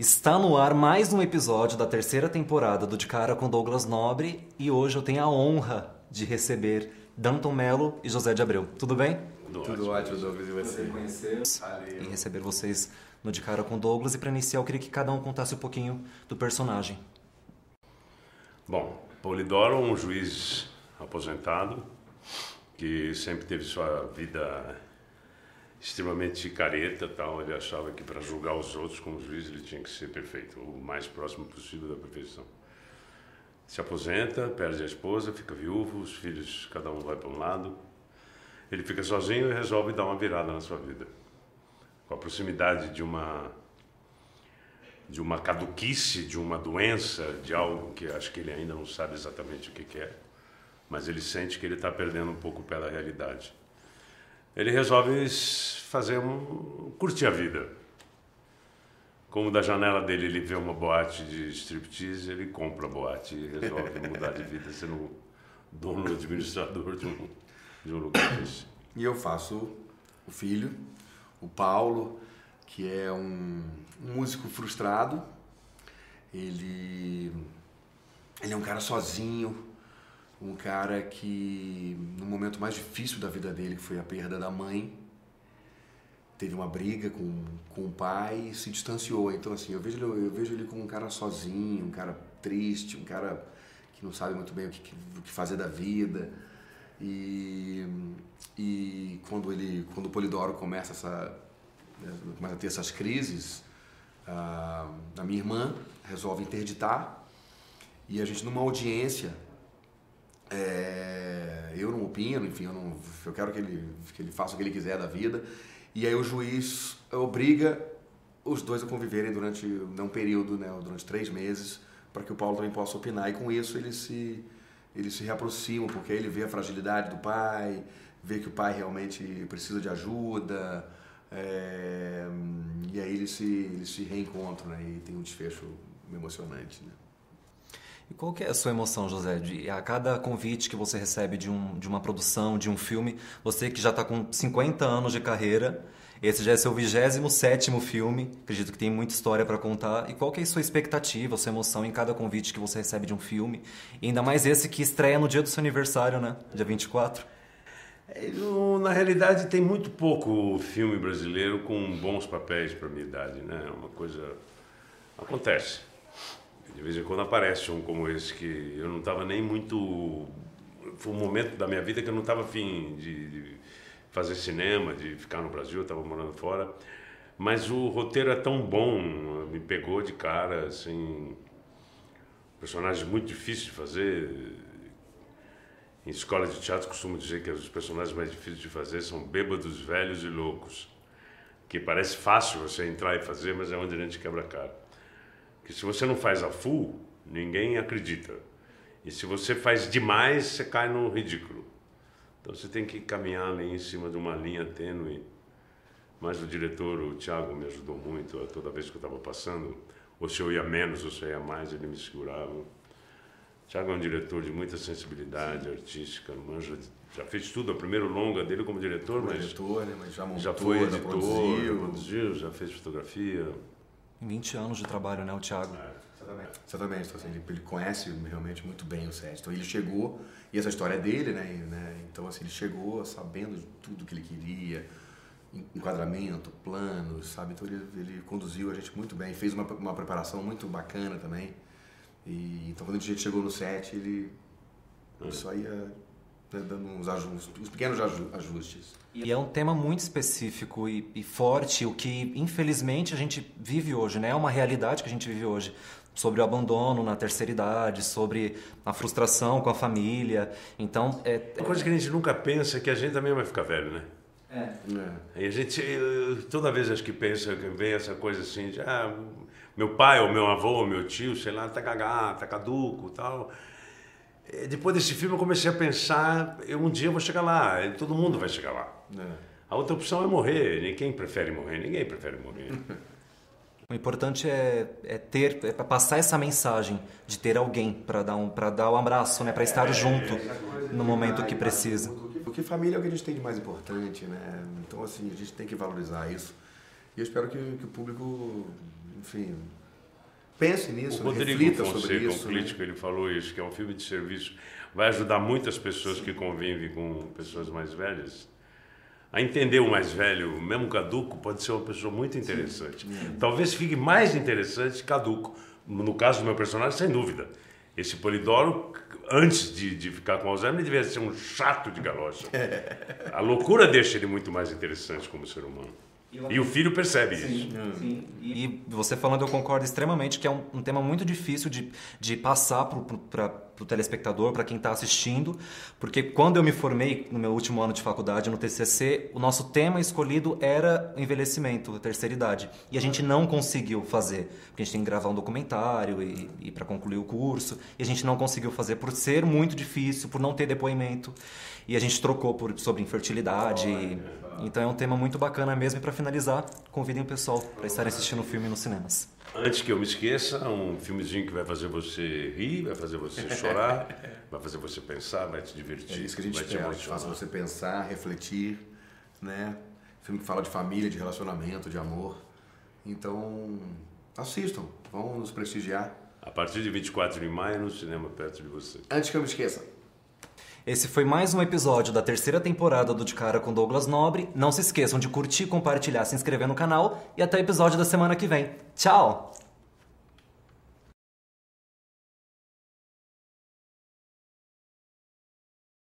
Está no ar mais um episódio da terceira temporada do De Cara com Douglas Nobre e hoje eu tenho a honra de receber Danton Mello e José de Abreu. Tudo bem? Tudo, Tudo ótimo, Douglas, e você? conhecer e receber vocês no De Cara com Douglas. E para iniciar, eu queria que cada um contasse um pouquinho do personagem. Bom, Polidoro, um juiz aposentado que sempre teve sua vida extremamente careta tal. Ele achava que para julgar os outros como juiz ele tinha que ser perfeito o mais próximo possível da perfeição. Se aposenta perde a esposa fica viúvo os filhos cada um vai para um lado. Ele fica sozinho e resolve dar uma virada na sua vida. Com a proximidade de uma de uma caduquice de uma doença de algo que acho que ele ainda não sabe exatamente o que, é mas ele sente que ele está perdendo um pouco pela realidade ele resolve fazer um curtir a vida. Como da janela dele ele vê uma boate de striptease, ele compra a boate e resolve mudar de vida, sendo dono administrador de um, de um lugar desse. E eu faço o filho, o Paulo, que é um, um músico frustrado. Ele, ele é um cara sozinho, um cara que no momento mais difícil da vida dele, que foi a perda da mãe, teve uma briga com, com o pai e se distanciou. Então assim, eu vejo ele, eu vejo ele como um cara sozinho, um cara triste, um cara que não sabe muito bem o que, o que fazer da vida. E, e quando ele, quando o Polidoro começa essa né, começa a ter essas crises, a, a minha irmã resolve interditar e a gente numa audiência é, eu não opino, enfim, eu, não, eu quero que ele, que ele faça o que ele quiser da vida. E aí o juiz obriga os dois a conviverem durante um período, né, durante três meses, para que o Paulo também possa opinar. E com isso eles se, eles se reaproximam, porque aí ele vê a fragilidade do pai, vê que o pai realmente precisa de ajuda, é, e aí eles se, eles se reencontram né, e tem um desfecho emocionante. Né? E qual que é a sua emoção, José? De, a cada convite que você recebe de, um, de uma produção, de um filme, você que já está com 50 anos de carreira, esse já é seu 27 filme, acredito que tem muita história para contar. E qual que é a sua expectativa, a sua emoção em cada convite que você recebe de um filme? E ainda mais esse que estreia no dia do seu aniversário, né? Dia 24. É, na realidade, tem muito pouco filme brasileiro com bons papéis para minha idade, né? É uma coisa. Acontece. De vez em quando aparece um como esse que eu não estava nem muito. Foi um momento da minha vida que eu não estava afim de, de, fazer cinema, de ficar no Brasil, eu estava morando fora. Mas o roteiro é tão bom, me pegou de cara, assim. Personagem muito difícil de fazer. Em escola de teatro costumo dizer que os personagens mais difíceis de fazer são bêbados, velhos e loucos. Que parece fácil você entrar e fazer, mas é onde a gente quebra a cara que se você não faz a full, ninguém acredita. E se você faz demais, você cai no ridículo. Então você tem que caminhar ali em cima de uma linha tênue. Mas o diretor, o Thiago, me ajudou muito toda vez que eu estava passando. Ou se eu ia menos ou se eu ia mais, ele me segurava. O Thiago é um diretor de muita sensibilidade Sim. artística, manja, já fez tudo, o primeiro longa dele como diretor, mas, diretor, né? mas já, montou, já foi editor, produziu. produziu, já fez fotografia. Em 20 anos de trabalho, né, o Thiago? É, exatamente. Exatamente. Então, assim, ele, ele, conhece realmente muito bem o set. Então ele chegou, e essa história é dele, né? Né? Então assim, ele chegou sabendo de tudo que ele queria, enquadramento, planos, sabe? Então ele, ele conduziu a gente muito bem, fez uma, uma preparação muito bacana também. E, então quando a gente chegou no set, ele hum. só ia né, dando uns, ajustes, uns pequenos ajustes. E é um tema muito específico e, e, forte, o que infelizmente a gente vive hoje, né? É uma realidade que a gente vive hoje. Sobre o abandono na terceira idade, sobre a frustração com a família. Então, é. Uma coisa que a gente nunca pensa é que a gente também vai ficar velho, né? É. é. E a gente, toda vez acho que pensa, vem essa coisa assim de, ah, meu pai ou meu avô ou meu tio, sei lá, tá cagado, tá caduco tal. É, depois desse filme eu comecei a pensar, eu, um dia eu vou chegar lá, todo mundo vai chegar lá. É. A outra opção é morrer. Ninguém prefere morrer, ninguém prefere morrer. O importante é, é ter, é passar essa mensagem de ter alguém para dar um, para dar um abraço, né, para estar é, junto no momento que precisa. Porque família é o que a gente tem de mais importante, né? Então assim a gente tem que valorizar isso. E eu espero que, que o público, enfim, Pense nisso, o Rodrigo reflita Fonseca, sobre isso. um crítico, ele falou isso, que é um filme de serviço. Vai ajudar muitas pessoas que convivem com pessoas mais velhas a entender o mais velho, mesmo caduco, pode ser uma pessoa muito interessante. Talvez fique mais interessante caduco. No caso do meu personagem, sem dúvida. Esse Polidoro, antes de, de ficar com Alzheimer, ele devia ser um chato de galocha. A loucura deixa ele muito mais interessante como ser humano. E o filho percebe isso. Sim. E você falando, eu concordo extremamente que é um, um tema muito difícil de, de passar para o telespectador, para quem está assistindo, porque quando eu me formei no meu último ano de faculdade, no TCC, o nosso tema escolhido era o envelhecimento, a terceira idade. E a gente não conseguiu fazer, porque a gente tem que gravar um documentário e, e para concluir o curso, e a gente não conseguiu fazer por ser muito difícil, por não ter depoimento. E a gente trocou por, sobre infertilidade. Então é um tema muito bacana mesmo. E para finalizar, convidem o pessoal para estarem assistindo o filme nos cinemas. Antes que eu me esqueça, um filmezinho que vai fazer você rir, vai fazer você chorar, vai fazer você pensar, vai te divertir. É isso que a gente vai espera, te emocionar. você pensar, refletir, né? Filme que fala de família, de relacionamento, de amor. Então, assistam, vão nos prestigiar. A partir de 24 de maio, no cinema perto de você. Antes que eu me esqueça, Esse foi mais um episódio da terceira temporada do De Cara com Douglas Nobre. Não se esqueçam de curtir, compartilhar, se inscrever no canal e até o episódio da semana que vem. Tchau!